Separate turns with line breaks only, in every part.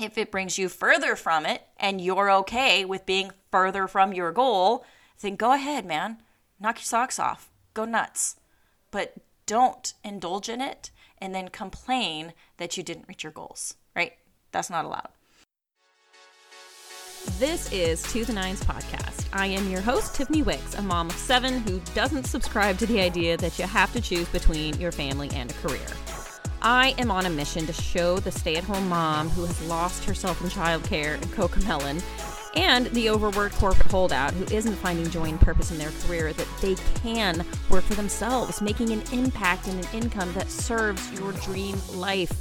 If it brings you further from it and you're okay with being further from your goal, then go ahead, man. Knock your socks off. Go nuts. But don't indulge in it and then complain that you didn't reach your goals, right? That's not allowed.
This is To the Nines podcast. I am your host, Tiffany Wicks, a mom of seven who doesn't subscribe to the idea that you have to choose between your family and a career. I am on a mission to show the stay at home mom who has lost herself in childcare and Cocomelon and the overworked corporate holdout who isn't finding joy and purpose in their career that they can work for themselves, making an impact and an income that serves your dream life.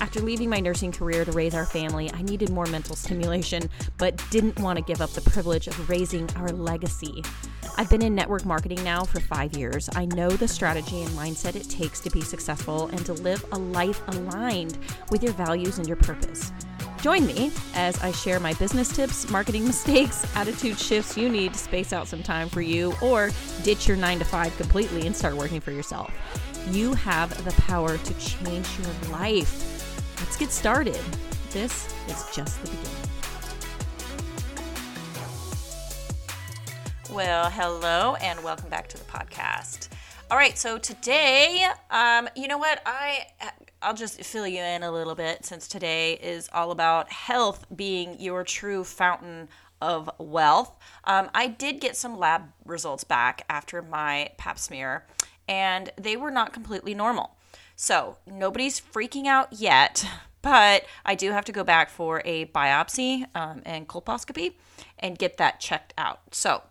After leaving my nursing career to raise our family, I needed more mental stimulation, but didn't want to give up the privilege of raising our legacy. I've been in network marketing now for five years. I know the strategy and mindset it takes to be successful and to live a life aligned with your values and your purpose. Join me as I share my business tips, marketing mistakes, attitude shifts you need to space out some time for you or ditch your nine to five completely and start working for yourself. You have the power to change your life. Let's get started. This is just the beginning.
Well, hello and welcome back to the podcast. All right, so today, um, you know what? I I'll just fill you in a little bit since today is all about health being your true fountain of wealth. Um, I did get some lab results back after my pap smear, and they were not completely normal. So nobody's freaking out yet, but I do have to go back for a biopsy um, and colposcopy and get that checked out. So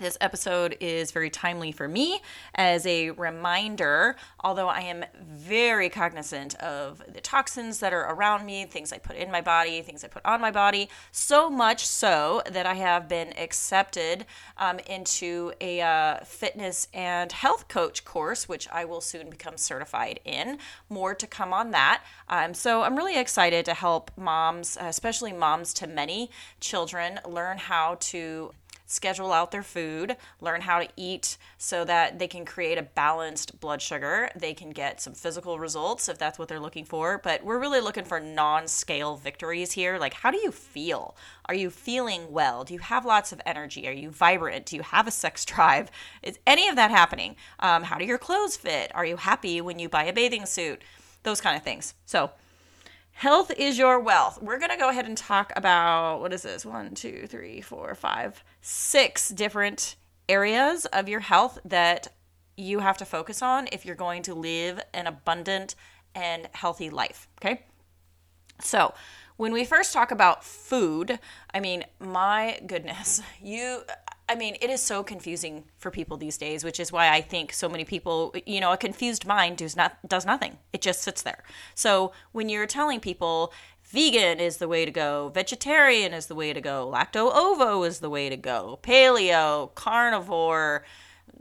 this episode is very timely for me as a reminder, although I am very cognizant of the toxins that are around me, things I put in my body, things I put on my body, so much so that I have been accepted um, into a uh, fitness and health coach course, which I will soon become certified in. More to come on that. Um, so I'm really excited to help moms, especially moms to many children, learn how to schedule out their food, learn how to eat so that they can create a balanced blood sugar. They can get some physical results if that's what they're looking for. But we're really looking for non scale victories here. Like, how do you feel? Are you feeling well? Do you have lots of energy? Are you vibrant? Do you have a sex drive? Is any of that happening? Um, how do your clothes fit? Are you happy when you buy a bathing suit? Those kind of things. So, Health is your wealth. We're going to go ahead and talk about what is this? One, two, three, four, five, six different areas of your health that you have to focus on if you're going to live an abundant and healthy life. Okay. So, when we first talk about food, I mean, my goodness, you I mean, it is so confusing for people these days, which is why I think so many people, you know, a confused mind does not does nothing. It just sits there. So when you're telling people vegan is the way to go, vegetarian is the way to go, lacto ovo is the way to go, paleo, carnivore,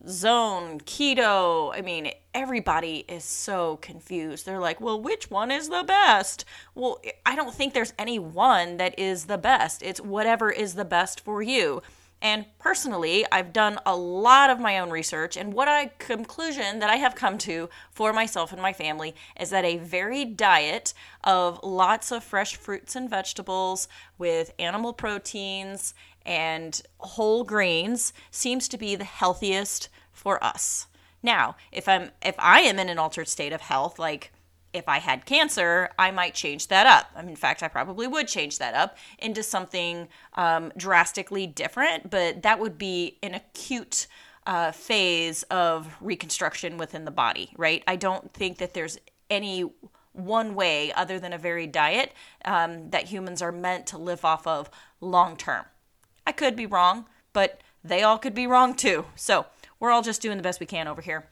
zone, keto. I mean, everybody is so confused. They're like, well, which one is the best? Well, I don't think there's any one that is the best. It's whatever is the best for you. And personally, I've done a lot of my own research, and what I conclusion that I have come to for myself and my family is that a varied diet of lots of fresh fruits and vegetables with animal proteins and whole grains seems to be the healthiest for us. Now, if I'm if I am in an altered state of health, like if I had cancer, I might change that up. in fact, I probably would change that up into something um, drastically different, but that would be an acute uh, phase of reconstruction within the body, right? I don't think that there's any one way other than a varied diet um, that humans are meant to live off of long term. I could be wrong, but they all could be wrong too. So we're all just doing the best we can over here.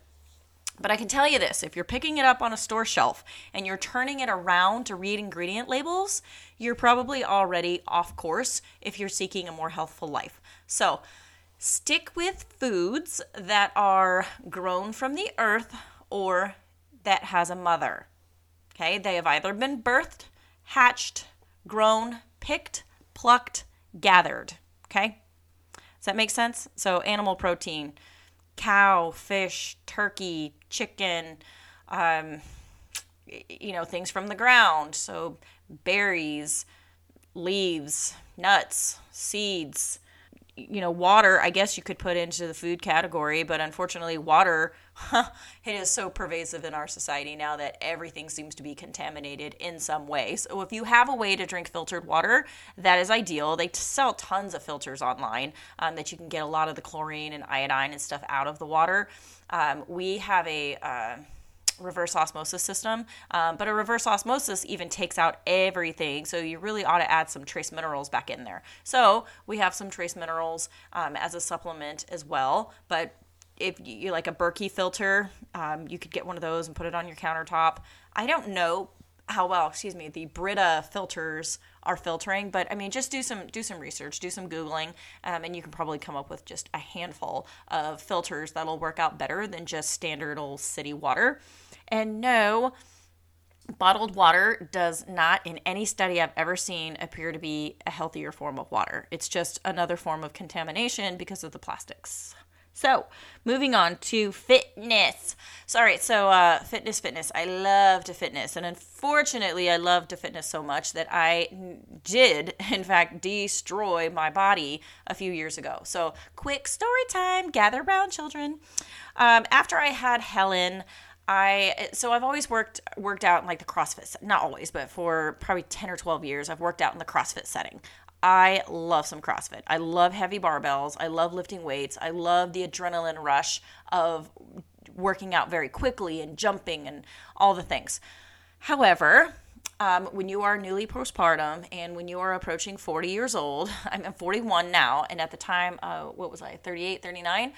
But I can tell you this if you're picking it up on a store shelf and you're turning it around to read ingredient labels, you're probably already off course if you're seeking a more healthful life. So stick with foods that are grown from the earth or that has a mother. Okay, they have either been birthed, hatched, grown, picked, plucked, gathered. Okay, does that make sense? So, animal protein cow, fish, turkey, chicken, um, you know, things from the ground. So berries, leaves, nuts, seeds, you know, water, I guess you could put into the food category, but unfortunately, water, it is so pervasive in our society now that everything seems to be contaminated in some way. So, if you have a way to drink filtered water, that is ideal. They sell tons of filters online um, that you can get a lot of the chlorine and iodine and stuff out of the water. Um, we have a. Uh, reverse osmosis system. Um, but a reverse osmosis even takes out everything. So you really ought to add some trace minerals back in there. So we have some trace minerals um, as a supplement as well. But if you like a Berkey filter, um, you could get one of those and put it on your countertop. I don't know how well, excuse me, the Brita filters are filtering, but I mean, just do some do some research, do some googling, um, and you can probably come up with just a handful of filters that'll work out better than just standard old city water. And no, bottled water does not, in any study I've ever seen, appear to be a healthier form of water. It's just another form of contamination because of the plastics. So, moving on to fitness. Sorry, so uh, fitness, fitness. I love to fitness, and unfortunately, I love to fitness so much that I did, in fact, destroy my body a few years ago. So, quick story time. Gather around, children. Um, after I had Helen, I so I've always worked worked out in like the CrossFit not always but for probably 10 or 12 years I've worked out in the CrossFit setting. I love some CrossFit. I love heavy barbells. I love lifting weights. I love the adrenaline rush of working out very quickly and jumping and all the things. However, um, when you are newly postpartum and when you are approaching 40 years old, I'm 41 now, and at the time, uh, what was I, 38, 39?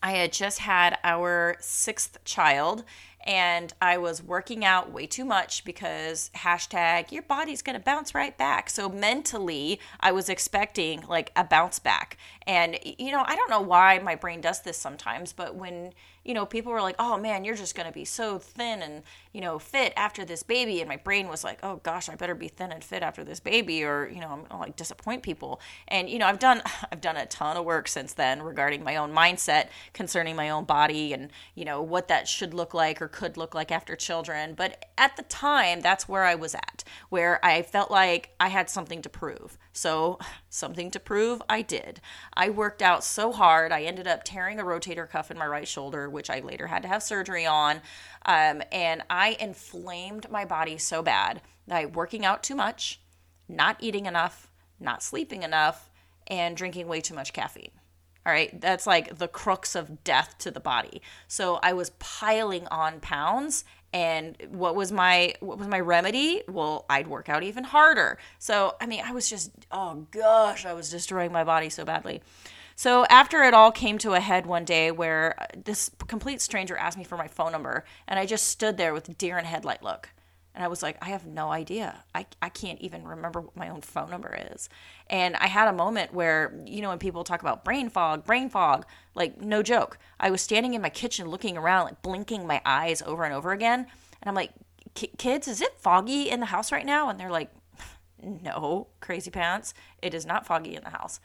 I had just had our sixth child and I was working out way too much because hashtag your body's gonna bounce right back. So mentally, I was expecting like a bounce back. And, you know, I don't know why my brain does this sometimes, but when you know, people were like, oh man, you're just to be so thin and, you know, fit after this baby. And my brain was like, oh gosh, I better be thin and fit after this baby or, you know, I'm to like disappoint people. And, you know, I've done, I've done a ton of work since then regarding my own mindset concerning my own body and, you know, what that should look like or could look like after children. But at the time, that's where I was at, where I felt like I had something to prove. So, something to prove, I did. I worked out so hard, I ended up tearing a rotator cuff in my right shoulder, which I later had to have surgery on. Um, and I inflamed my body so bad that working out too much, not eating enough, not sleeping enough, and drinking way too much caffeine. All right, that's like the crux of death to the body. So I was piling on pounds and what was my what was my remedy? Well i'd work out even harder. So i mean i was just oh gosh i was destroying my body so badly. So after it all came to a head one day where uh, this complete stranger asked me for my phone number and i just stood there with deer in headlight look and I was like, I have no idea. I, I can't even remember what my own phone number is. And I had a moment where, you know, when people talk about brain fog, brain fog, like no joke. I was standing in my kitchen looking around, like blinking my eyes over and over again. And I'm like, kids, is it foggy in the house right now? And they're like, no, crazy pants. It is not foggy in the house.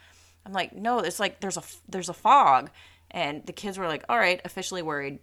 I'm like, no, it's like there's a there's a fog. And the kids were like, all right, officially worried.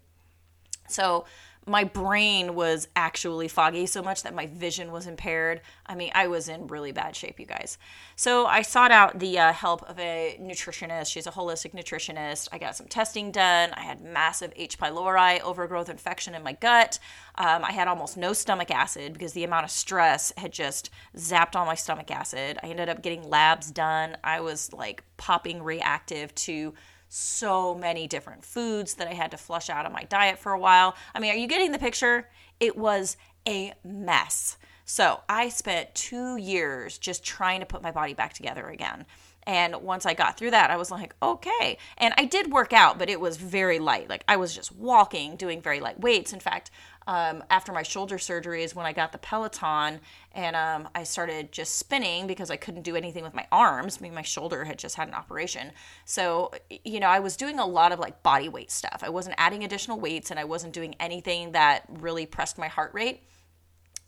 So my brain was actually foggy so much that my vision was impaired. I mean, I was in really bad shape, you guys. So I sought out the uh, help of a nutritionist. She's a holistic nutritionist. I got some testing done. I had massive H. pylori overgrowth infection in my gut. Um, I had almost no stomach acid because the amount of stress had just zapped all my stomach acid. I ended up getting labs done. I was like popping reactive to so many different foods that I had to flush out of my diet for a while. I mean, are you getting the picture? It was a mess. So I spent two years just trying to put my body back together again. And once I got through that, I was like, okay. And I did work out, but it was very light. Like I was just walking, doing very light weights. In fact, um, after my shoulder surgery is when I got the Peloton and um, I started just spinning because I couldn't do anything with my arms. I mean, my shoulder had just had an operation. So, you know, I was doing a lot of like body weight stuff. I wasn't adding additional weights and I wasn't doing anything that really pressed my heart rate.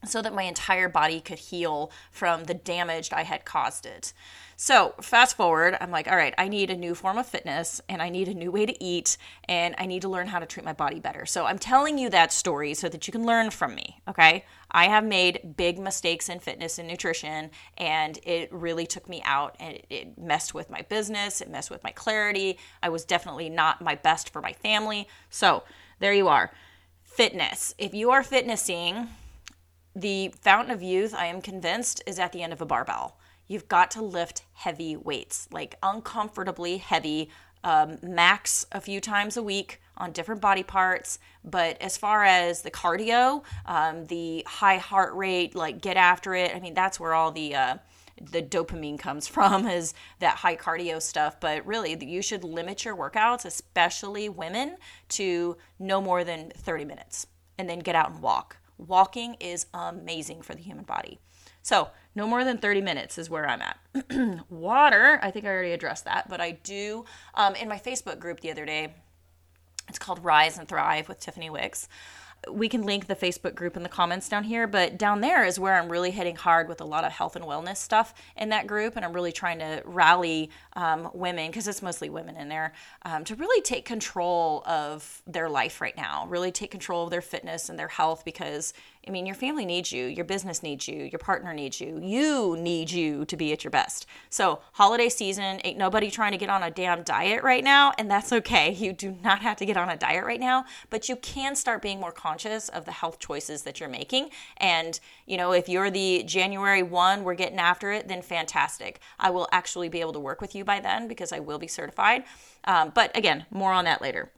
So that my entire body could heal from the damage I had caused it. So, fast forward, I'm like, all right, I need a new form of fitness and I need a new way to eat and I need to learn how to treat my body better. So, I'm telling you that story so that you can learn from me, okay? I have made big mistakes in fitness and nutrition and it really took me out and it, messed with my business, it messed with my clarity. I was definitely not my best for my family. So, there you are. Fitness. If you are fitnessing, the fountain of youth, I am convinced, is at the end of a barbell. You've got to lift heavy weights, like uncomfortably heavy, um, max a few times a week on different body parts. But as far as the cardio, um, the high heart rate, like get after it, I mean, that's where all the uh, the dopamine comes from is that high cardio stuff. But really you should limit your workouts especially women to no more than 30 minutes and then get out and walk walking is amazing for the human body so, no more than 30 minutes is where I'm at. Water, I think I already addressed that, but I do um, in my Facebook group the other day. It's called Rise and Thrive with Tiffany Wicks we can link the Facebook group in the comments down here, but down there is where I'm really hitting hard with a lot of health and wellness stuff in that group. And I'm really trying to rally um, women, because it's mostly women in there, um, to really take control of their life right now, really take control of their fitness and their health, because I mean, your family needs you, your business needs you, your partner needs you, you need you to be at your best. So, holiday season, ain't nobody trying to get on a damn diet right now, and that's okay. You do not have to get on a diet right now, but you can start being more conscious of the health choices that you're making. And, you know, if you're the January 1, we're getting after it, then fantastic. I will actually be able to work with you by then because I will be certified. Um, but again, more on that later.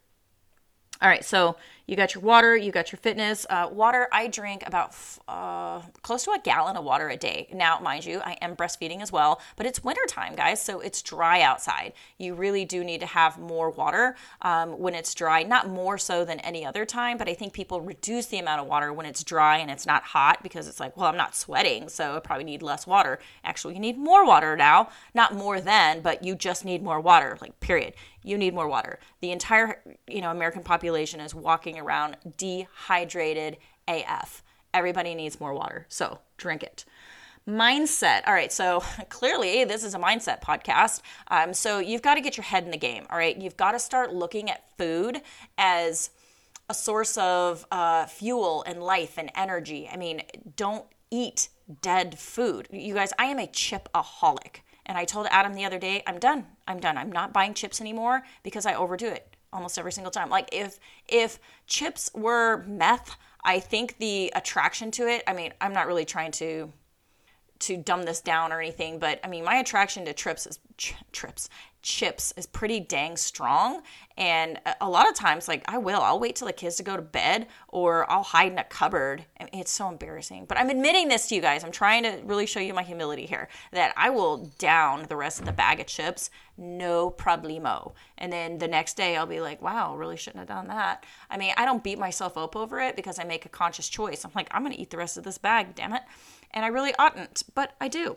All right, so you got your water, you got your fitness. Uh, water, I drink about uh, close to a gallon of water a day. Now, mind you, I am breastfeeding as well, but it's wintertime, guys, so it's dry outside. You really do need to have more water um, when it's dry, not more so than any other time, but I think people reduce the amount of water when it's dry and it's not hot because it's like, well, I'm not sweating, so I probably need less water. Actually, you need more water now, not more than, but you just need more water, like, period you need more water. The entire, you know, American population is walking around dehydrated AF. Everybody needs more water. So, drink it. Mindset. All right, so clearly this is a mindset podcast. Um, so you've got to get your head in the game. All right, you've got to start looking at food as a source of uh, fuel and life and energy. I mean, don't eat dead food. You guys, I am a chipaholic. And I told Adam the other day, I'm done. I'm done. I'm not buying chips anymore because I overdo it almost every single time. Like if if chips were meth, I think the attraction to it, I mean, I'm not really trying to to dumb this down or anything, but I mean, my attraction to trips is ch- trips chips is pretty dang strong. And a lot of times, like I will, I'll wait till the kids to go to bed or I'll hide in a cupboard. it's so embarrassing. But I'm admitting this to you guys. I'm trying to really show you my humility here that I will down the rest of the bag of chips, no problemo. And then the next day, I'll be like, wow, really shouldn't have done that. I mean, I don't beat myself up over it because I make a conscious choice. I'm like, I'm going to eat the rest of this bag, damn it. And I really oughtn't, but I do.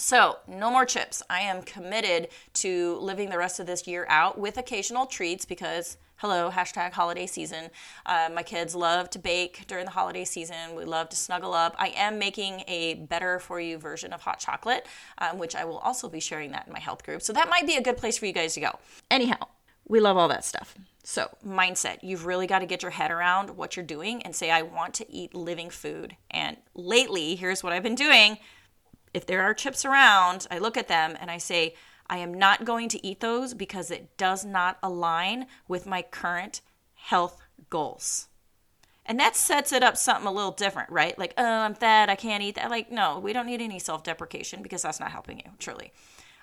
So, no more chips. I am committed to living the rest of this year out with occasional treats because, hello, hashtag holiday season. Uh, my kids love to bake during the holiday season. We love to snuggle up. I am making a better for you version of hot chocolate, um, which I will also be sharing that in my health group. So, that might be a good place for you guys to go. Anyhow, we love all that stuff. So, mindset, you've really got to get your head around what you're doing and say, I want to eat living food. And lately, here's what I've been doing if there are chips around, I look at them and I say, I am not going to eat those because it does not align with my current health goals. And that sets it up something a little different, right? Like, oh, I'm fat, I can't eat that. Like, no, we don't need any self deprecation because that's not helping you, truly.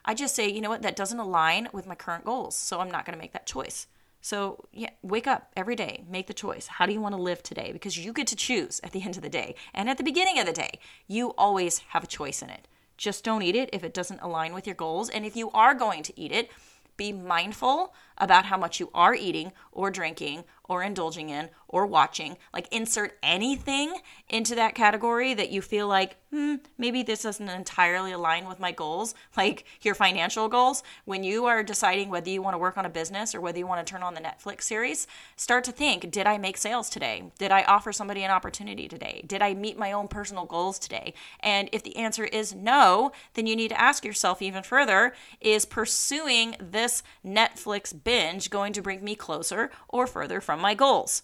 I just say, you know what, that doesn't align with my current goals. So I'm not going to make that choice. So, yeah, wake up every day, make the choice. How do you want to live today? Because you get to choose at the end of the day. And at the beginning of the day, you always have a choice in it. Just don't eat it if it doesn't align with your goals. And if you are going to eat it, be mindful about how much you are eating or drinking or indulging in or watching. Like, insert anything into that category that you feel like, hmm, maybe this doesn't entirely align with my goals, like your financial goals. When you are deciding whether you want to work on a business or whether you want to turn on the Netflix series, start to think Did I make sales today? Did I offer somebody an opportunity today? Did I meet my own personal goals today? And if the answer is no, then you need to ask yourself even further Is pursuing this Netflix binge going to bring me closer or further from my goals?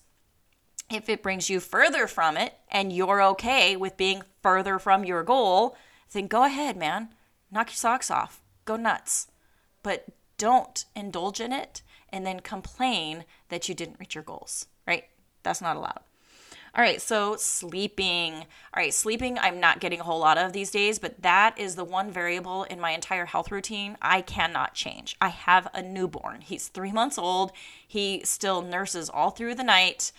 If it brings you further from it and you're okay with being further from your goal, then go ahead, man. Knock your socks off. Go nuts. But don't indulge in it and then complain that you didn't reach your goals, right? That's not allowed. All right, so sleeping. All right, sleeping, I'm not getting a whole lot of these days, but that is the one variable in my entire health routine I cannot change. I have a newborn. He's three months old. He still nurses all through the night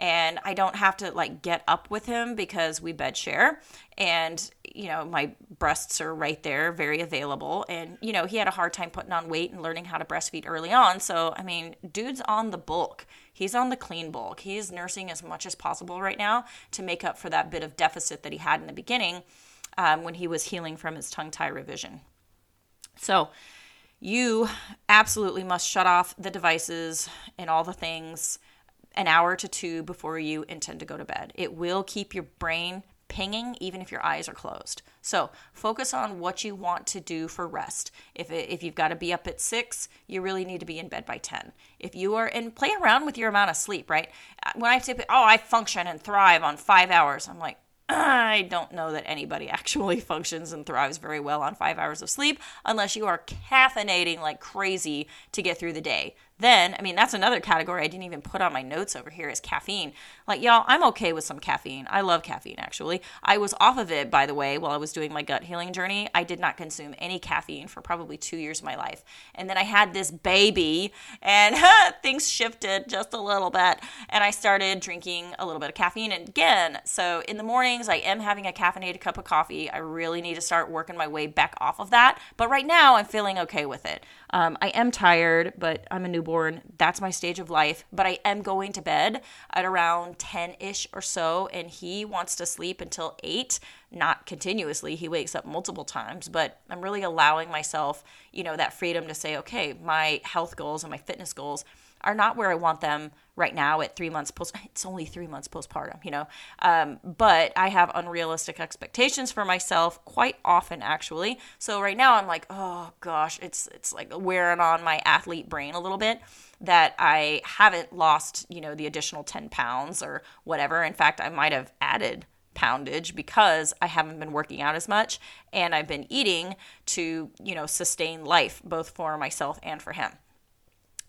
and I don't have to like get up with him because we bed share. And you know my breasts are right there very available. And you know he had a hard time putting on weight and learning how to breastfeed early on. So I mean dude's on the bulk. He's on the clean bulk. He's nursing as much as possible right now to make up for that bit of deficit that he had in the beginning um, when he was healing from his tongue tie revision. So you absolutely must shut off the devices and all the things an hour to two before you intend to go to bed. It will keep your brain pinging even if your eyes are closed. So focus on what you want to do for rest. If, it, if you've got to be up at six, you really need to be in bed by 10. If you are, and play around with your amount of sleep, right? Uh, when I say, oh, I function and thrive on five hours, I'm like, I don't know that anybody actually functions and thrives very well on five hours of sleep unless you are caffeinating like crazy to get through the day. Then, I mean, that's another category I didn't even put on my notes over here is caffeine. Like, y'all, I'm okay with some caffeine. I love caffeine, actually. I was off of it, by the way, while I was doing my gut healing journey. I did not consume any caffeine for probably two years of my life. And then I had this baby, and things shifted just a little bit. And I started drinking a little bit of caffeine again. So in the mornings, I am having a caffeinated cup of coffee. I really need to start working my way back off of that. But right now, I'm feeling okay with it. Um, I am tired, but I'm a newborn. That's my stage of life. But I am going to bed at around 10 ish or so, and he wants to sleep until 8. Not continuously, he wakes up multiple times, but I'm really allowing myself, you know, that freedom to say, okay, my health goals and my fitness goals are not where I want them right now at three months post. It's only three months postpartum, you know. Um, but I have unrealistic expectations for myself quite often, actually. So right now I'm like, oh gosh, it's it's like wearing on my athlete brain a little bit that I haven't lost, you know, the additional ten pounds or whatever. In fact, I might have added poundage because I haven't been working out as much and I've been eating to, you know, sustain life both for myself and for him.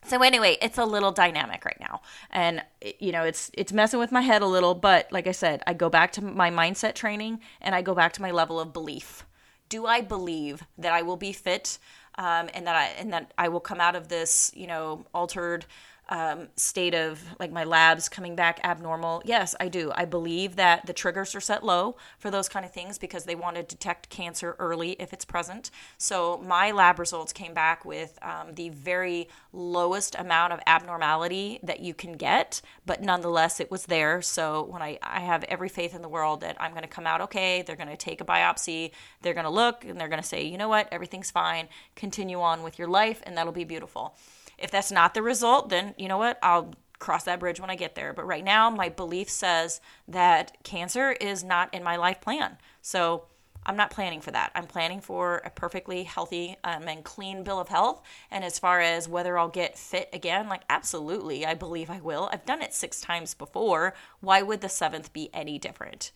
So anyway, it's a little dynamic right now. And you know, it's it's messing with my head a little, but like I said, I go back to my mindset training and I go back to my level of belief. Do I believe that I will be fit um, and that I and that I will come out of this, you know, altered um, state of like my labs coming back abnormal. Yes, I do. I believe that the triggers are set low for those kind of things because they want to detect cancer early if it's present. So my lab results came back with um, the very lowest amount of abnormality that you can get, but nonetheless it was there. So when I, I have every faith in the world that I'm going to come out okay, they're going to take a biopsy, they're going to look, and they're going to say, you know what, everything's fine, continue on with your life, and that'll be beautiful. If that's not the result, then you know what? I'll cross that bridge when I get there. But right now, my belief says that cancer is not in my life plan. So I'm not planning for that. I'm planning for a perfectly healthy um, and clean bill of health. And as far as whether I'll get fit again, like absolutely, I believe I will. I've done it six times before. Why would the seventh be any different?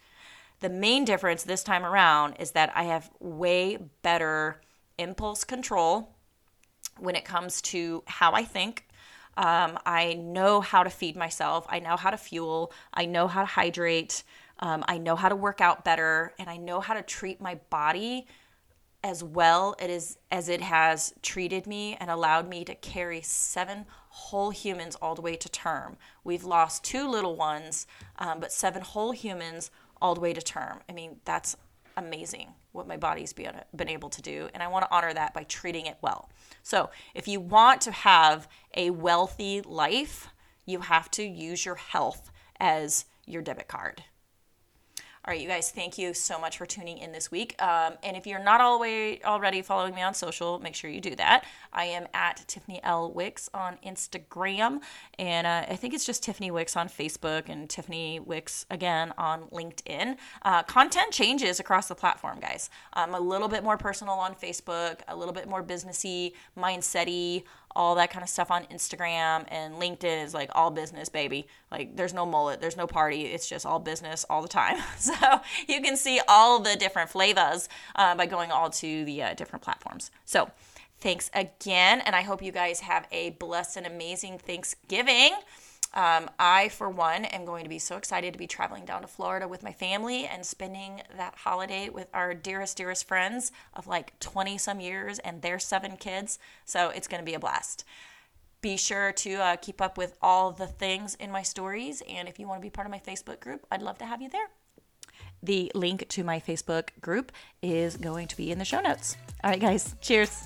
The main difference this time around is that I have way better impulse control when it comes to how I think. Um, I know how to feed myself. I know how to fuel. I know how to hydrate. Um, I know how to work out better. And I know how to treat my body as well it is, as it has treated me and allowed me to carry seven whole humans all the way to term. We've lost two little ones, um, but seven whole humans all the way to term. I mean, that's amazing what my body's been, able to do. And I want to honor that by treating it well. So if you want to have a wealthy life, you have to use your health as your debit card. All right, you guys, thank you so much for tuning in this week. Um, and if you're not all way already following me on social, make sure you do that. I am at Tiffany L. Wicks on Instagram, and uh, I think it's just Tiffany Wicks on Facebook and Tiffany Wicks again on LinkedIn. Uh, content changes across the platform, guys. I'm a little bit more personal on Facebook, a little bit more businessy, mindsety all that kind of stuff on Instagram and LinkedIn is like all business, baby. Like there's no mullet, there's no party. It's just all business all the time. So you can see all the different flavors uh, by going all to the uh, different platforms. So thanks again, and I hope you guys have a blessed and amazing Thanksgiving. Um, I, for one, am going to be so excited to be traveling down to Florida with my family and spending that holiday with our dearest, dearest friends of like 20 some years and their seven kids. So it's going to be a blast. Be sure to uh, keep up with all the things in my stories. And if you want to be part of my Facebook group, I'd love to have you there. The link to my Facebook group is going to be in the show notes. All right, guys, cheers.